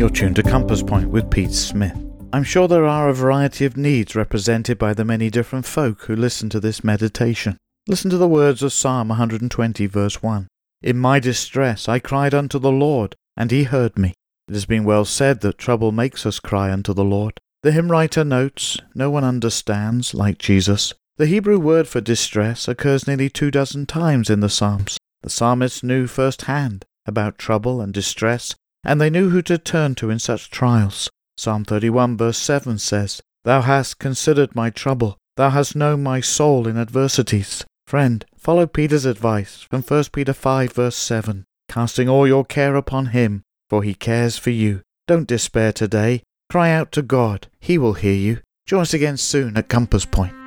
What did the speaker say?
You're tuned to Compass Point with Pete Smith. I'm sure there are a variety of needs represented by the many different folk who listen to this meditation. Listen to the words of Psalm 120, verse 1. In my distress I cried unto the Lord, and he heard me. It has been well said that trouble makes us cry unto the Lord. The hymn writer notes, No one understands like Jesus. The Hebrew word for distress occurs nearly two dozen times in the Psalms. The psalmists knew firsthand about trouble and distress and they knew who to turn to in such trials. Psalm 31 verse 7 says, Thou hast considered my trouble, thou hast known my soul in adversities. Friend, follow Peter's advice from 1 Peter 5 verse 7, casting all your care upon him, for he cares for you. Don't despair today. Cry out to God. He will hear you. Join us again soon at Compass Point.